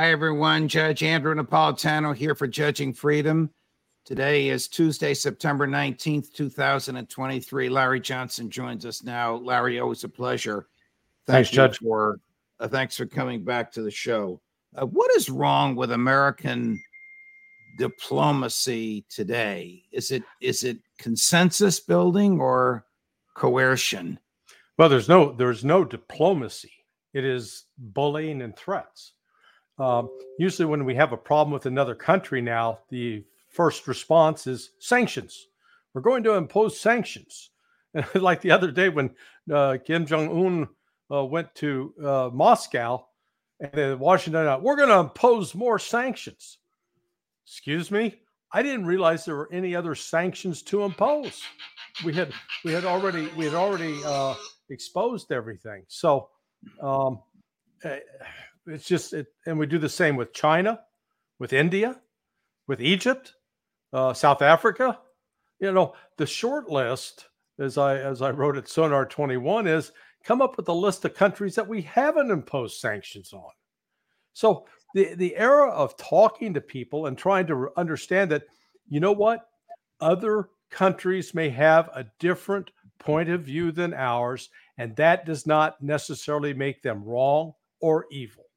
Hi, everyone. Judge Andrew Napolitano here for Judging Freedom. Today is Tuesday, September 19th, 2023. Larry Johnson joins us now. Larry, always a pleasure. Thank thanks, Judge. For, uh, thanks for coming back to the show. Uh, what is wrong with American diplomacy today? Is it is it consensus building or coercion? Well, there's no there's no diplomacy. It is bullying and threats. Um, usually, when we have a problem with another country now, the first response is sanctions. We're going to impose sanctions. like the other day when uh, Kim Jong Un uh, went to uh, Moscow and Washington, uh, we're going to impose more sanctions. Excuse me, I didn't realize there were any other sanctions to impose. We had we had already we had already uh, exposed everything. So. Um, eh, it's just it, and we do the same with China, with India, with Egypt, uh, South Africa. You know, the short list, as I as I wrote at Sonar 21, is come up with a list of countries that we haven't imposed sanctions on. So the the era of talking to people and trying to understand that, you know what, other countries may have a different point of view than ours, and that does not necessarily make them wrong or evil.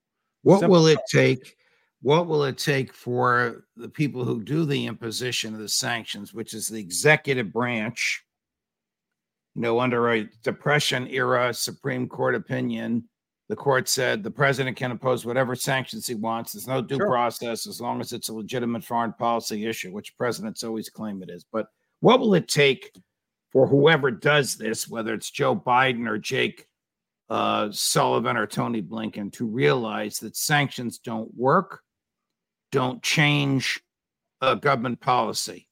What Simple. will it take? What will it take for the people who do the imposition of the sanctions, which is the executive branch? You know, under a Depression era Supreme Court opinion, the court said the president can impose whatever sanctions he wants. There's no due sure. process as long as it's a legitimate foreign policy issue, which presidents always claim it is. But what will it take for whoever does this, whether it's Joe Biden or Jake uh, Sullivan or Tony Blinken to realize that sanctions don't work, don't change uh, government policy.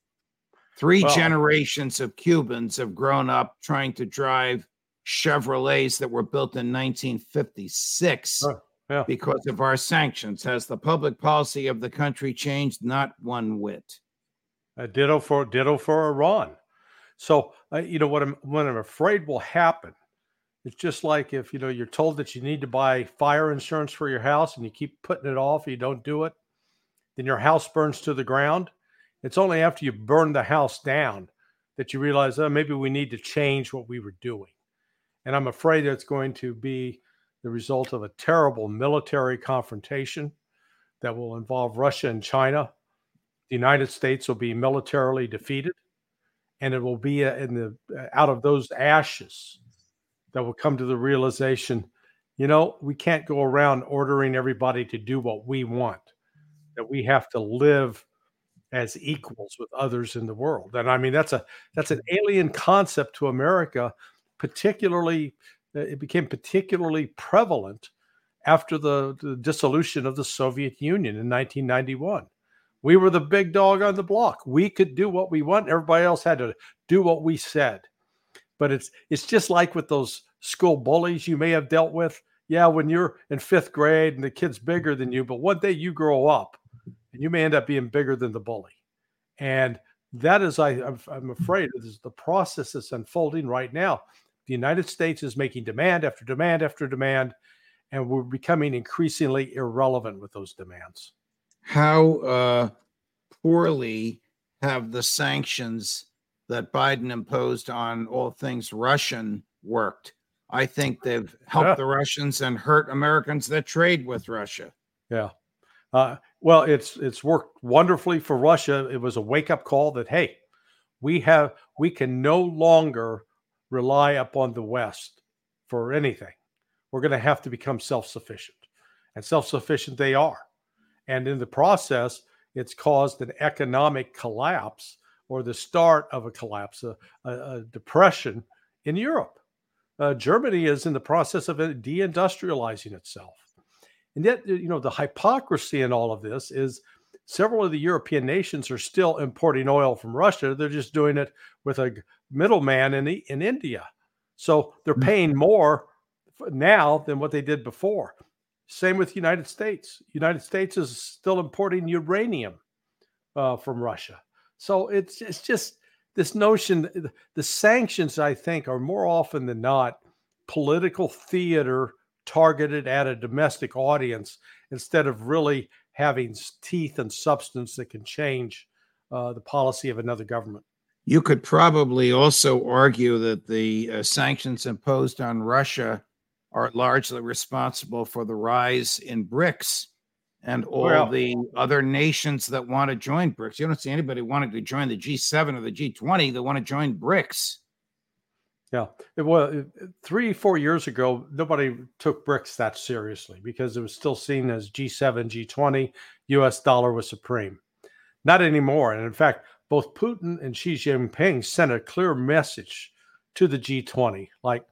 Three well, generations of Cubans have grown up trying to drive Chevrolets that were built in 1956 uh, yeah. because of our sanctions. Has the public policy of the country changed? Not one whit. Uh, ditto for ditto for Iran. So uh, you know what I'm what I'm afraid will happen it's just like if you know you're told that you need to buy fire insurance for your house and you keep putting it off, you don't do it, then your house burns to the ground. It's only after you burn the house down that you realize, oh, maybe we need to change what we were doing. And I'm afraid it's going to be the result of a terrible military confrontation that will involve Russia and China. The United States will be militarily defeated, and it will be in the out of those ashes that will come to the realization you know, we can't go around ordering everybody to do what we want, that we have to live as equals with others in the world. And I mean, that's a that's an alien concept to America, particularly uh, it became particularly prevalent after the, the dissolution of the Soviet Union in 1991. We were the big dog on the block. We could do what we want. Everybody else had to do what we said but it's it's just like with those school bullies you may have dealt with. Yeah, when you're in fifth grade and the kid's bigger than you, but one day you grow up and you may end up being bigger than the bully. And that is, I, I'm afraid, is the process that's unfolding right now. The United States is making demand after demand after demand, and we're becoming increasingly irrelevant with those demands. How uh, poorly have the sanctions that Biden imposed on all things Russian worked. I think they've helped yeah. the Russians and hurt Americans that trade with Russia. Yeah. Uh, well, it's it's worked wonderfully for Russia. It was a wake up call that hey, we have we can no longer rely upon the West for anything. We're going to have to become self sufficient, and self sufficient they are. And in the process, it's caused an economic collapse or the start of a collapse, a, a, depression in Europe. Uh, Germany is in the process of deindustrializing itself. And yet, you know, the hypocrisy in all of this is several of the European nations are still importing oil from Russia. They're just doing it with a middleman in, the, in India. So they're mm. paying more now than what they did before. Same with the United States. United States is still importing uranium uh, from Russia. So it's it's just this notion. The sanctions, I think, are more often than not political theater targeted at a domestic audience instead of really having teeth and substance that can change uh, the policy of another government. You could probably also argue that the uh, sanctions imposed on Russia are largely responsible for the rise in BRICS and all the other nations that want to join BRICS. You don't see anybody wanting to join the G7 or the G20 that want to join BRICS. Yeah, it was three, four years ago. Nobody took BRICS that seriously because it was still seen as G7, G20. U.S. dollar was supreme. Not anymore. And in fact, both Putin and Xi Jinping sent a clear message to the G20, like,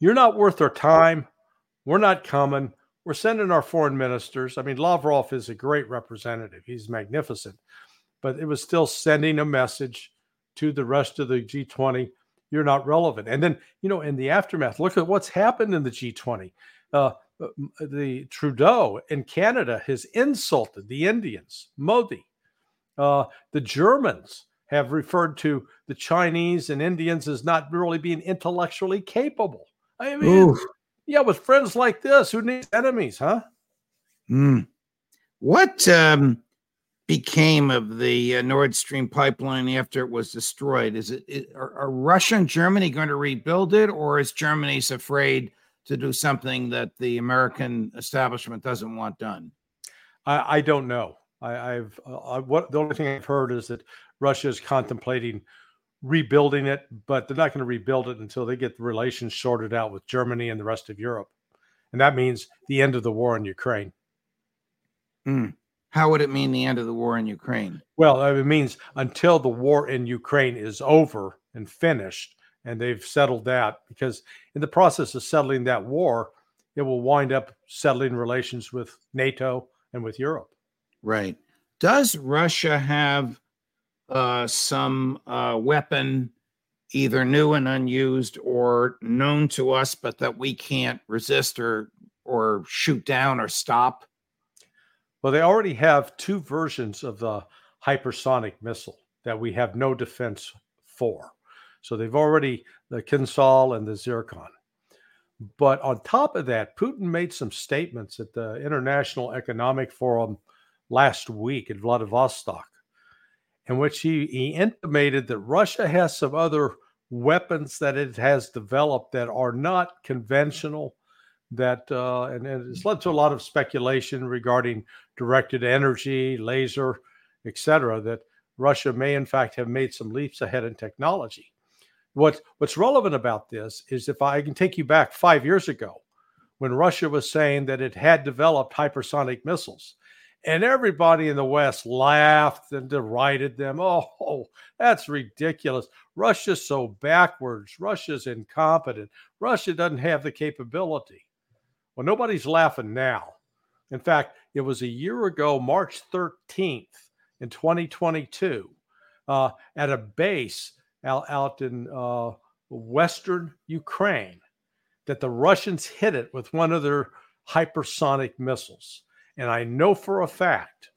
"You're not worth our time. We're not coming. We're sending our foreign ministers. I mean, Lavrov is a great representative. He's magnificent, but it was still sending a message to the rest of the G20 you're not relevant. And then, you know, in the aftermath, look at what's happened in the G20. Uh, the Trudeau in Canada has insulted the Indians, Modi. Uh, the Germans have referred to the Chinese and Indians as not really being intellectually capable. I mean, Oof. Yeah, with friends like this, who needs enemies, huh? Mm. What um, became of the uh, Nord Stream pipeline after it was destroyed? Is it is, are, are, Russia and Germany going to rebuild it, or is Germany's afraid to do something that the American establishment doesn't want done? I, I don't know. I, have uh, what the only thing I've heard is that Russia is contemplating rebuilding it, but they're not going to rebuild it until they get the relations sorted out with Germany and the rest of Europe, and that means the end of the war in Ukraine. Mm. How would it mean the end of the war in Ukraine? Well, it means until the war in Ukraine is over and finished, and they've settled that, because in the process of settling that war, it will wind up settling relations with NATO and with Europe. Right. Does Russia have uh, some uh, weapon, either new and unused or known to us, but that we can't resist or or shoot down or stop? Well, they already have two versions of the hypersonic missile that we have no defense for. So they've already the Kinzhal and the Zircon. But on top of that, Putin made some statements at the International Economic Forum last week in Vladivostok, in which he, he intimated that Russia has some other weapons that it has developed that are not conventional that uh, and, and, it's led to a lot of speculation regarding directed energy, laser, etc. That Russia may in fact have made some leaps ahead in technology. What what's relevant about this is if I can take you back five years ago, when Russia was saying that it had developed hypersonic missiles, and everybody in the West laughed and derided them. Oh, that's ridiculous. Russia's so backwards. Russia's incompetent. Russia doesn't have the capability. Well, nobody's laughing now. In fact, it was a year ago, March 13th in 2022, uh, at a base out, out in uh, Western Ukraine that the Russians hit it with one of their hypersonic missiles. And I know for a fact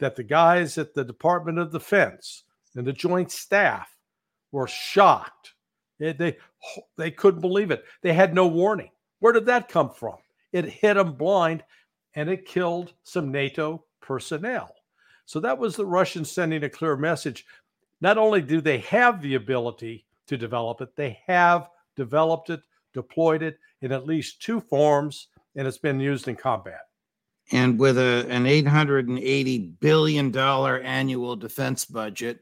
that the guys at the Department of Defense and the Joint Staff were shocked. They, they, they couldn't believe it. They had no warning. Where did that come from? It hit them blind and it killed some NATO personnel. So that was the Russians sending a clear message. Not only do they have the ability to develop it, they have developed it deployed it in at least two forms, and it's been used in combat. And with a an eight hundred and eighty billion dollar annual defense budget,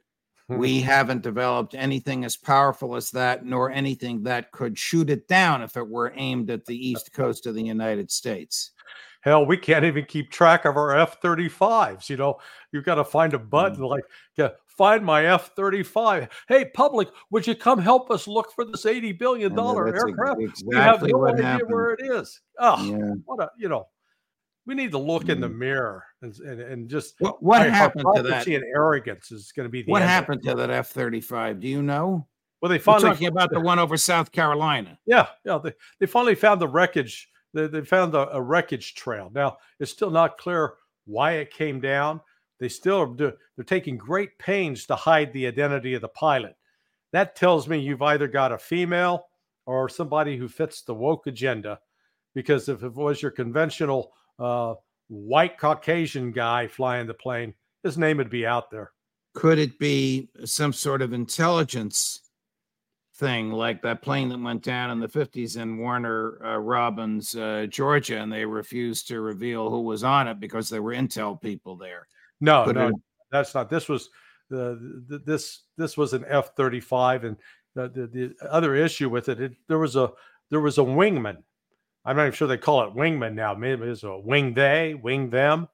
Hmm. we haven't developed anything as powerful as that, nor anything that could shoot it down if it were aimed at the east coast of the United States. Hell, we can't even keep track of our F 35s. You know, you've got to find a button Mm. like, yeah, find my F 35. Hey, public, would you come help us look for this $80 billion And that's ex- aircraft? we have no idea happened. where it is. Oh, Yeah. what a, you know, we need to look in the Mm. mirror and, and, and just What what happened to that? and arrogance is going to be the What end of it. happened to that F thirty five? Do you know? Well, they We're finally talking about the one over South Carolina. Yeah, yeah. They, they finally found the wreckage. They, they found a, a wreckage trail. Now it's still not clear why it came down. They still are do, they're taking great pains to hide the identity of the pilot. That tells me you've either got a female or somebody who fits the woke agenda. Because if it was your conventional uh, white Caucasian guy flying the plane, his name would be out there. Could it be some sort of intelligence thing, like that plane that went down in the fifties in Warner uh, Robins, uh, Georgia, and they refused to reveal who was on it because there were intel people there? No, Could no, it- that's not. This was the, the this this was an F thirty five, and the, the the other issue with it, it, there was a there was a wingman. I'm not even sure they call it wingman now. Maybe it's a wing they, wing them.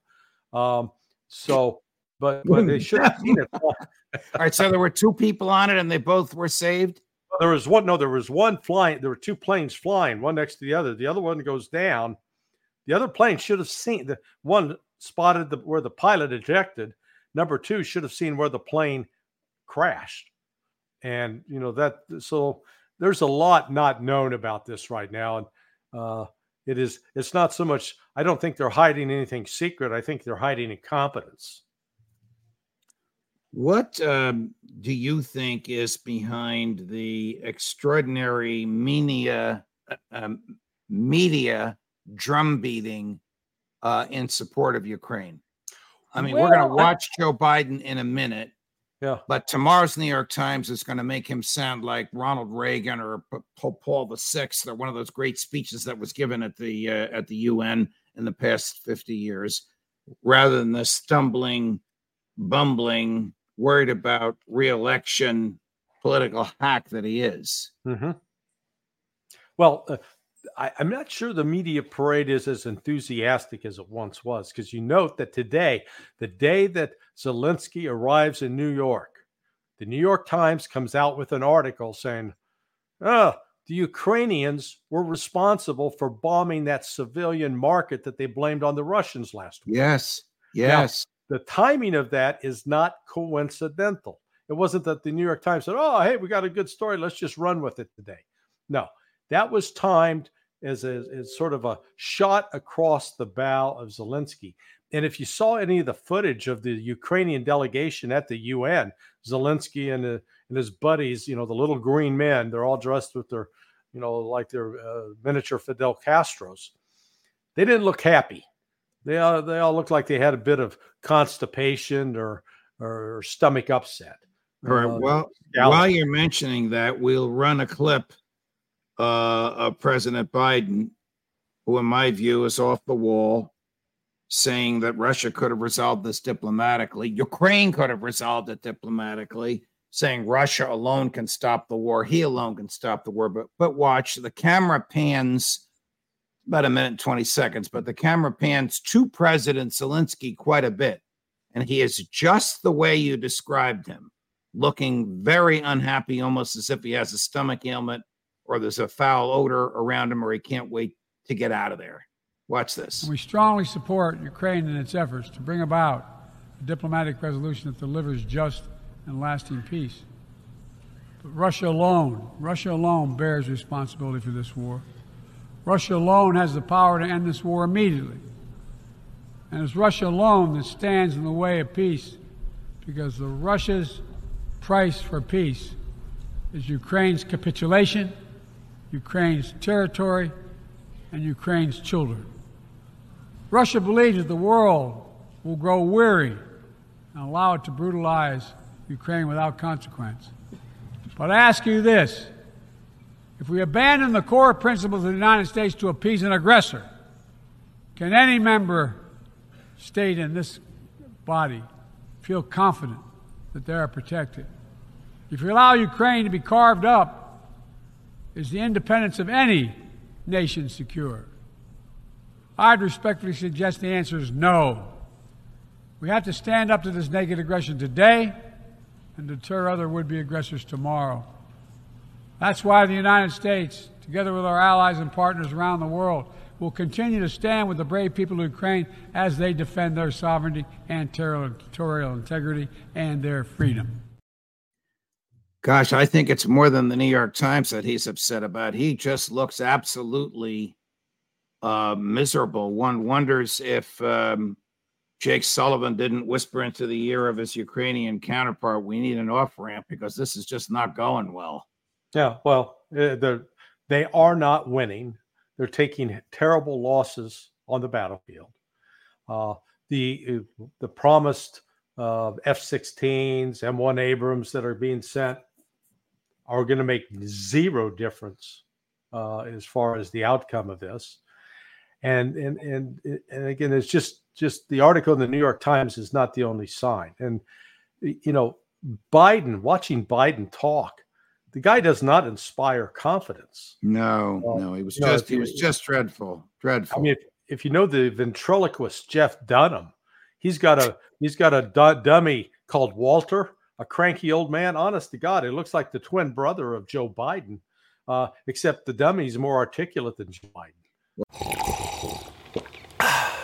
Um, so, but but they should have seen it. All right, so there were two people on it, and they both were saved. There was one. No, there was one flying. There were two planes flying, one next to the other. The other one goes down. The other plane should have seen the one spotted the, where the pilot ejected. Number two should have seen where the plane crashed. And you know that. So there's a lot not known about this right now, and uh, it is. It's not so much. I don't think they're hiding anything secret. I think they're hiding incompetence. What um, do you think is behind the extraordinary media uh, um, media drum beating uh, in support of Ukraine? I mean, we're going to Well, I- watch Joe Biden in a minute, Yeah. but tomorrow's New York Times is going to make him sound like Ronald Reagan or Pope Paul the Sixth or one of those great speeches that was given at the uh, at the UN in the past fifty years, rather than the stumbling, bumbling, worried about reelection political hack that he is. hmm Well, uh, I, I'm not sure the media parade is as enthusiastic as it once was, because you note that today, the day that Zelensky arrives in New York, the New York Times comes out with an article saying, oh, the Ukrainians were responsible for bombing that civilian market that they blamed on the Russians last week Yes, yes. the timing of that is not coincidental. It wasn't that the New York Times said, "Oh, hey, we got a good story. Let's just run with it today." No, that was timed as a, as sort of a shot across the bow of Zelensky. And if you saw any of the footage of the Ukrainian delegation at the UN, Zelensky and, uh, and his buddies, you know, the little green men, they're all dressed with their, you know, like their uh, miniature Fidel Castros. They didn't look happy they all they all looked like they had a bit of constipation or or stomach upset. All right. Uh, Well, while you're mentioning that, we'll run a clip uh, of President Biden, who, in my view, is off the wall, saying that Russia could have resolved this diplomatically. Ukraine could have resolved it diplomatically, saying Russia alone can stop the war. He alone can stop the war. But but watch the camera pans about a minute and 20 seconds, but the camera pans to President Zelensky quite a bit. And he is just the way you described him looking very unhappy, almost as if he has a stomach ailment or there's a foul odor around him or he can't wait to get out of there. Watch this. We strongly support Ukraine in its efforts to bring about a diplomatic resolution that delivers just and lasting peace. But Russia alone, Russia alone bears responsibility for this war. Russia alone has the power to end this war immediately. And it's Russia alone that stands in the way of peace because the Russia's price for peace is Ukraine's capitulation, Ukraine's territory, and Ukraine's children. Russia believes that the world will grow weary and allow it to brutalize Ukraine without consequence. But I ask you this If we abandon the core principles of the United States to appease an aggressor, can any member state in this body feel confident that they are protected? If you allow Ukraine to be carved up, is the independence of any nation secure? I'd respectfully suggest the answer is no. We have to stand up to this naked aggression today and deter other would be aggressors tomorrow. That's why the United States, together with our allies and partners around the world, will continue to stand with the brave people of Ukraine as they defend their sovereignty and territorial integrity and their freedom. Gosh, I think it's more than the New York Times that he's upset about. He just looks absolutely uh, miserable. One wonders if um, Jake Sullivan didn't whisper into the ear of his Ukrainian counterpart, "We need an off ramp because this is just not going well." Yeah, well, uh, they are not winning. They're taking terrible losses on the battlefield. Uh, the uh, the promised uh, F-16s, M1 Abrams that are being sent are going to make zero difference uh, as far as the outcome of this. And and and and again, it's just just the article in the New York Times is not the only sign. And you know, Biden watching Biden talk, the guy does not inspire confidence. No, uh, no, he was just know, he was just dreadful, dreadful. I mean, if, if, you know the ventriloquist Jeff Dunham, he's got a he's got a d- dummy called Walter, a cranky old man. Honest to God, it looks like the twin brother of Joe Biden, uh, except the dummy's more articulate than Joe Biden.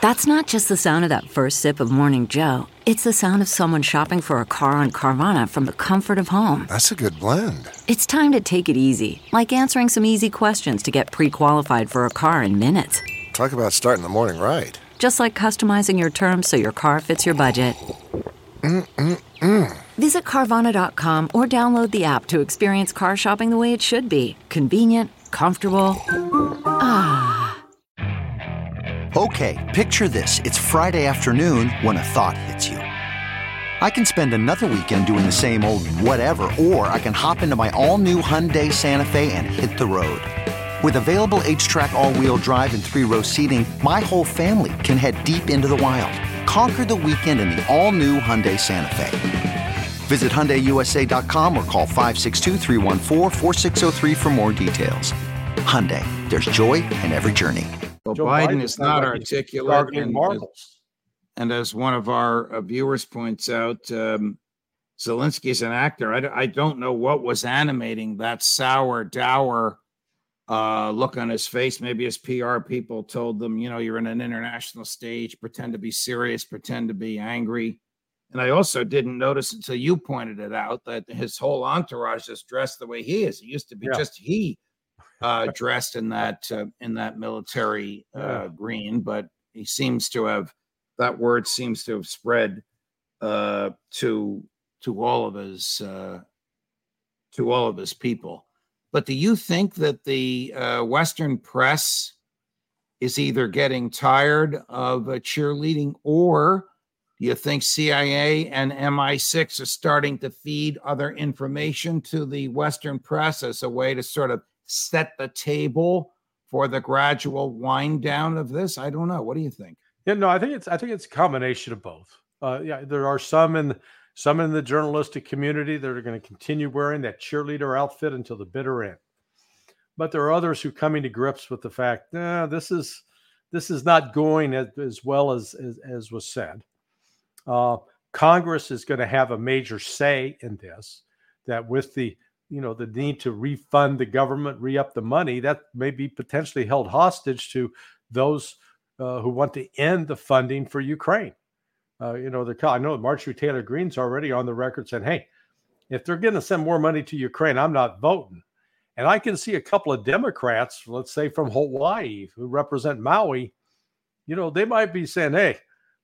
That's not just the sound of that first sip of Morning Joe. It's the sound of someone shopping for a car on Carvana from the comfort of home. That's a good blend. It's time to take it easy, like answering some easy questions to get pre qualified for a car in minutes. Talk about starting the morning right. Just like customizing your terms so your car fits your budget. Mm-mm-mm. Visit Carvana.com or download the app to experience car shopping the way it should be convenient, comfortable. Ah. Okay, picture this. It's Friday afternoon when a thought hits you. I can spend another weekend doing the same old whatever, or I can hop into my all new Hyundai Santa Fe and hit the road. With available HTRAC, all wheel drive, and three row seating, my whole family can head deep into the wild. Conquer the weekend in the all new Hyundai Santa Fe. Visit HyundaiUSA.com or call 562 for more details. Hyundai, there's joy in every journey. Well, Joe Biden, Biden is not articulate. And, and, as one of our uh, viewers points out, um, Zelensky is an actor. I, I don't know what was animating that sour, dour uh, look on his face. Maybe his PR people told them, you know, you're in an international stage, pretend to be serious, pretend to be angry. And I also didn't notice until you pointed it out that his whole entourage is dressed the way he is. It used to be yeah. just he uh, dressed in that uh, in that military uh, green, but he seems to have that word seems to have spread uh, to to all of his uh, to all of his people. But do you think that the uh, Western press is either getting tired of cheerleading, or do you think CIA and MI6 are starting to feed other information to the Western press as a way to sort of set the table for the gradual wind down of this? I don't know. What do you think? Yeah, no, I think it's I think it's a combination of both. Uh, yeah, there are some in some in the journalistic community that are going to continue wearing that cheerleader outfit until the bitter end. But there are others who coming to grips with the fact, nah, this is this is not going as, as well as, as, as was said. Uh, Congress is going to have a major say in this. That with the you know the need to refund the government, re up the money, that may be potentially held hostage to those uh, who want to end the funding for Ukraine. Uh, you know, the I know Marjorie Taylor Greene's already on the record saying, "Hey, if they're going to send more money to Ukraine, I'm not voting." And I can see a couple of Democrats, let's say from Hawaii, who represent Maui, you know, they might be saying, "Hey,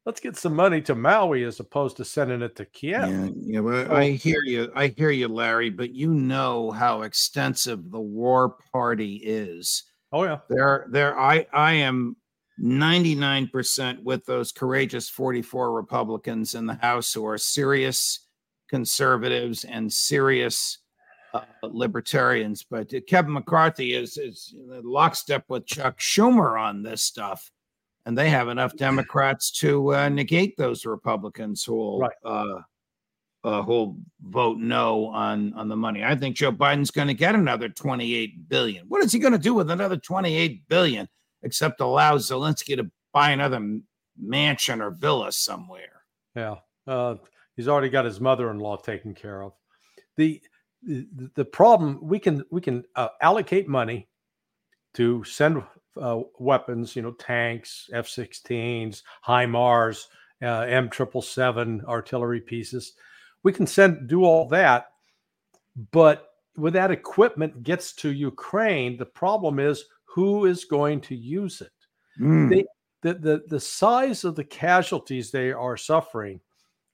let's get some money to Maui as opposed to sending it to Kiev. Yeah, yeah well, I hear you. I hear you, Larry, but you know how extensive the war party is. Oh yeah. There there I I am 99% with those courageous 44 Republicans in the House who are serious conservatives and serious uh, libertarians. But Kevin McCarthy is is lockstep with Chuck Schumer on this stuff, and they have enough Democrats to uh, negate those Republicans who will Right. uh, uh, who'll vote no on on the money. I think Joe Biden's going to get another twenty eight billion. What is he going to do with another twenty eight billion except allow Zelensky to buy another mansion or villa somewhere? Yeah, uh, he's already got his mother-in-law taken care of. The the, the problem we can we can uh, allocate money to send uh, weapons, you know, tanks, F-16s, HIMARS, uh, M triple seven artillery pieces. We can send do all that, but when that equipment gets to Ukraine, the problem is who is going to use it Mm. they the, the the size of the casualties they are suffering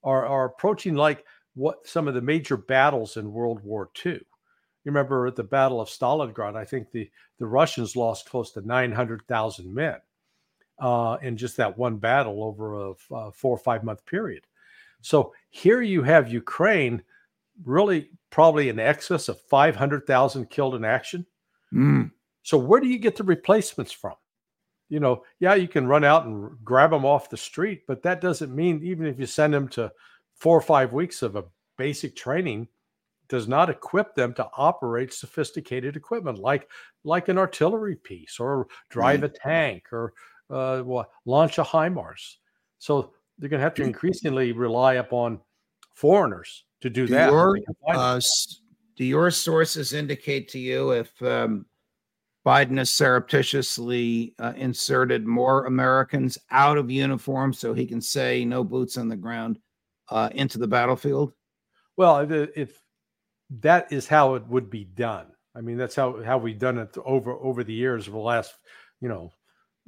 are are approaching like what some of the major battles in World War II. You remember at the Battle of Stalingrad, I think the the Russians lost close to nine hundred thousand men uh, in just that one battle over a four or five month period. So here you have Ukraine, really probably in excess of five hundred thousand killed in action. Mm. So where do you get the replacements from? You know, yeah, you can run out and grab them off the street, but that doesn't mean even if you send them to four or five weeks of a basic training, does not equip them to operate sophisticated equipment like like an artillery piece or drive a tank or uh, launch a HIMARS. So they're going to have to increasingly rely upon foreigners to do Do that. your, they can find them. uh, do your sources indicate to you if um, Biden has surreptitiously uh, inserted more Americans out of uniform so he can say no boots on the ground uh, into the battlefield? Well, if that is how it would be done, I mean, that's how how we've done it over over the years, of the last you know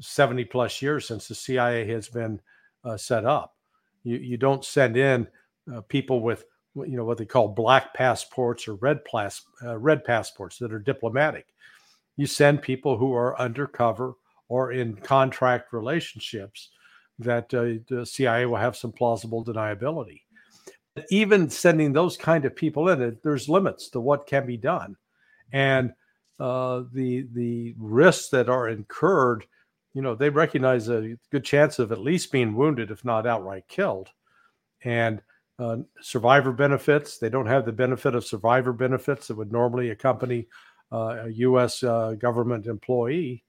seventy plus years since the CIA has been uh, set up. You you don't send in uh, people with you know what they call black passports or red pass uh, red passports that are diplomatic. You send people who are undercover or in contract relationships that uh, the CIA will have some plausible deniability even sending those kind of people in, there's limits to what can be done, and uh, the the risks that are incurred. You know, they recognize a good chance of at least being wounded, if not outright killed, and uh, survivor benefits. They don't have the benefit of survivor benefits that would normally accompany uh, a U.S. Uh, government employee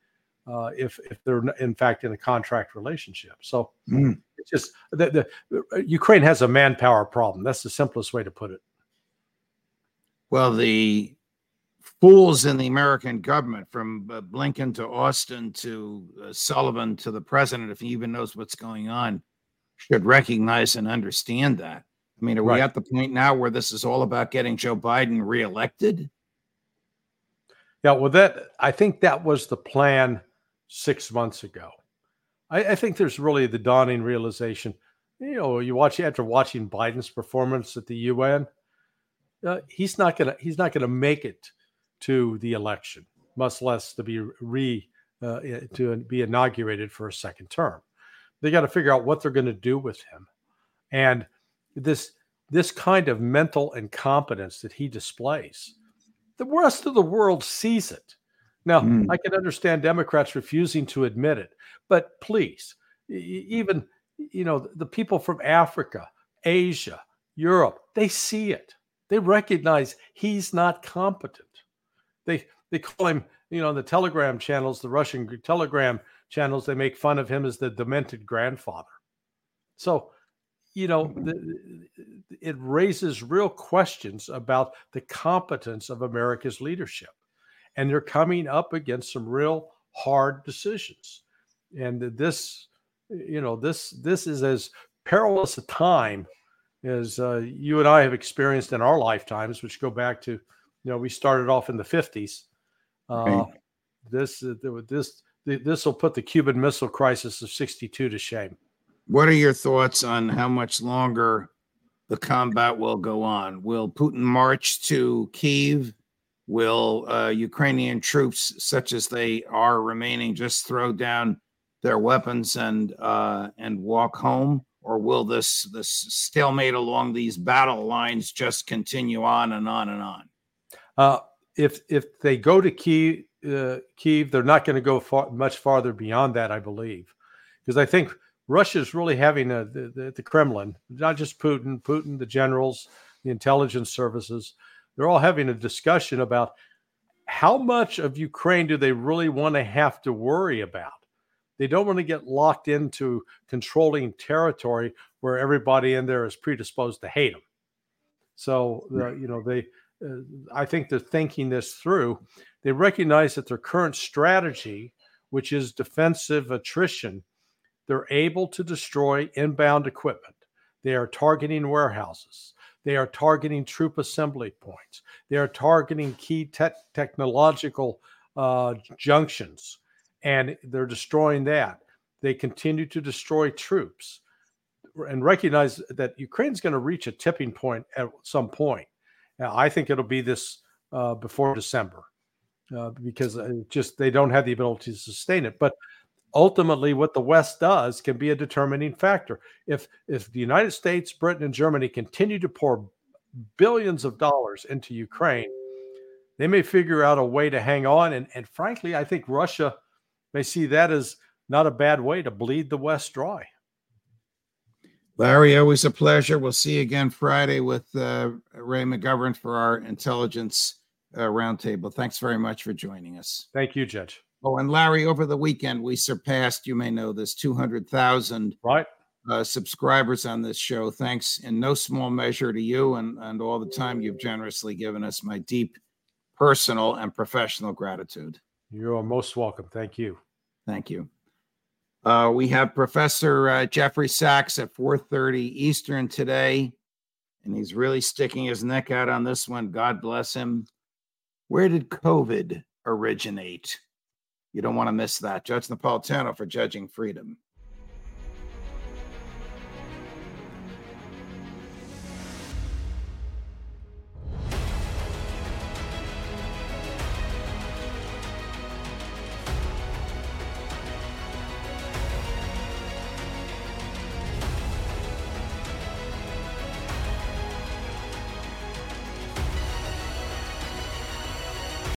uh, if if they're in fact in a contract relationship. So Mm. it's just the, the Ukraine has a manpower problem. That's the simplest way to put it. Well, the fools in the American government, from uh, Blinken to Austin to uh, Sullivan to the president, if he even knows what's going on, should recognize and understand that. I mean, are we at the point now where this is all about getting Joe Biden reelected? Yeah, well, that I think that was the plan six months ago. I, I think there's really the dawning realization. You know, you watch after watching Biden's performance at the UN, uh, he's not gonna he's not gonna make it to the election, much less to be re uh, to be inaugurated for a second term. They got to figure out what they're going to do with him, and this this kind of mental incompetence that he displays, the rest of the world sees it. Now, Mm. I can understand Democrats refusing to admit it, but please, even you know the people from Africa, Asia, Europe, they see it. They recognize he's not competent. They they call him, you know, on the Telegram channels, the Russian Telegram channels. They make fun of him as the demented grandfather. So, you know, the, it raises real questions about the competence of America's leadership, and they're coming up against some real hard decisions. And this, you know, this this is as perilous a time as uh, you and I have experienced in our lifetimes, which go back to, you know, we started off in the fifties. Uh. This uh, this this will put the Cuban Missile Crisis of '62 to shame. What are your thoughts on how much longer the combat will go on? Will Putin march to Kiev? Will uh, Ukrainian troops, such as they are remaining, just throw down their weapons and uh, and walk home, or will this this stalemate along these battle lines just continue on and on and on? Uh, if if they go to Kiev, uh, Kiev, they're not going to go far, much farther beyond that, I believe, because I think Russia is really having a, the, the, the Kremlin, not just Putin, Putin, the generals, the intelligence services, they're all having a discussion about how much of Ukraine do they really want to have to worry about. They don't want to get locked into controlling territory where everybody in there is predisposed to hate them. So, you know, they, uh, I think they're thinking this through. They recognize that their current strategy, which is defensive attrition, they're able to destroy inbound equipment. They are targeting warehouses. They are targeting troop assembly points. They are targeting key te- technological uh, junctions, and they're destroying that. They continue to destroy troops and recognize that Ukraine's going to reach a tipping point at some point. Now, I think it'll be this uh, before December uh, because uh, just they don't have the ability to sustain it. But ultimately, what the West does can be a determining factor. If if the United States, Britain, and Germany continue to pour billions of dollars into Ukraine, they may figure out a way to hang on. And, and frankly, I think Russia may see that as not a bad way to bleed the West dry. Larry, always a pleasure. We'll see you again Friday with uh, Ray McGovern for our intelligence uh, roundtable. Thanks very much for joining us. Thank you, Judge. Oh, and Larry, over the weekend we surpassed, you may know this, 200,000 right. Uh, subscribers on this show. Thanks in no small measure to you and, and all the time you've generously given us. My deep personal and professional gratitude. You are most welcome. Thank you. Thank you. Uh, we have Professor uh, Jeffrey Sachs at 4:30 Eastern today, and he's really sticking his neck out on this one. God bless him. Where did COVID originate? You don't want to miss that. Judge Napolitano for Judging Freedom.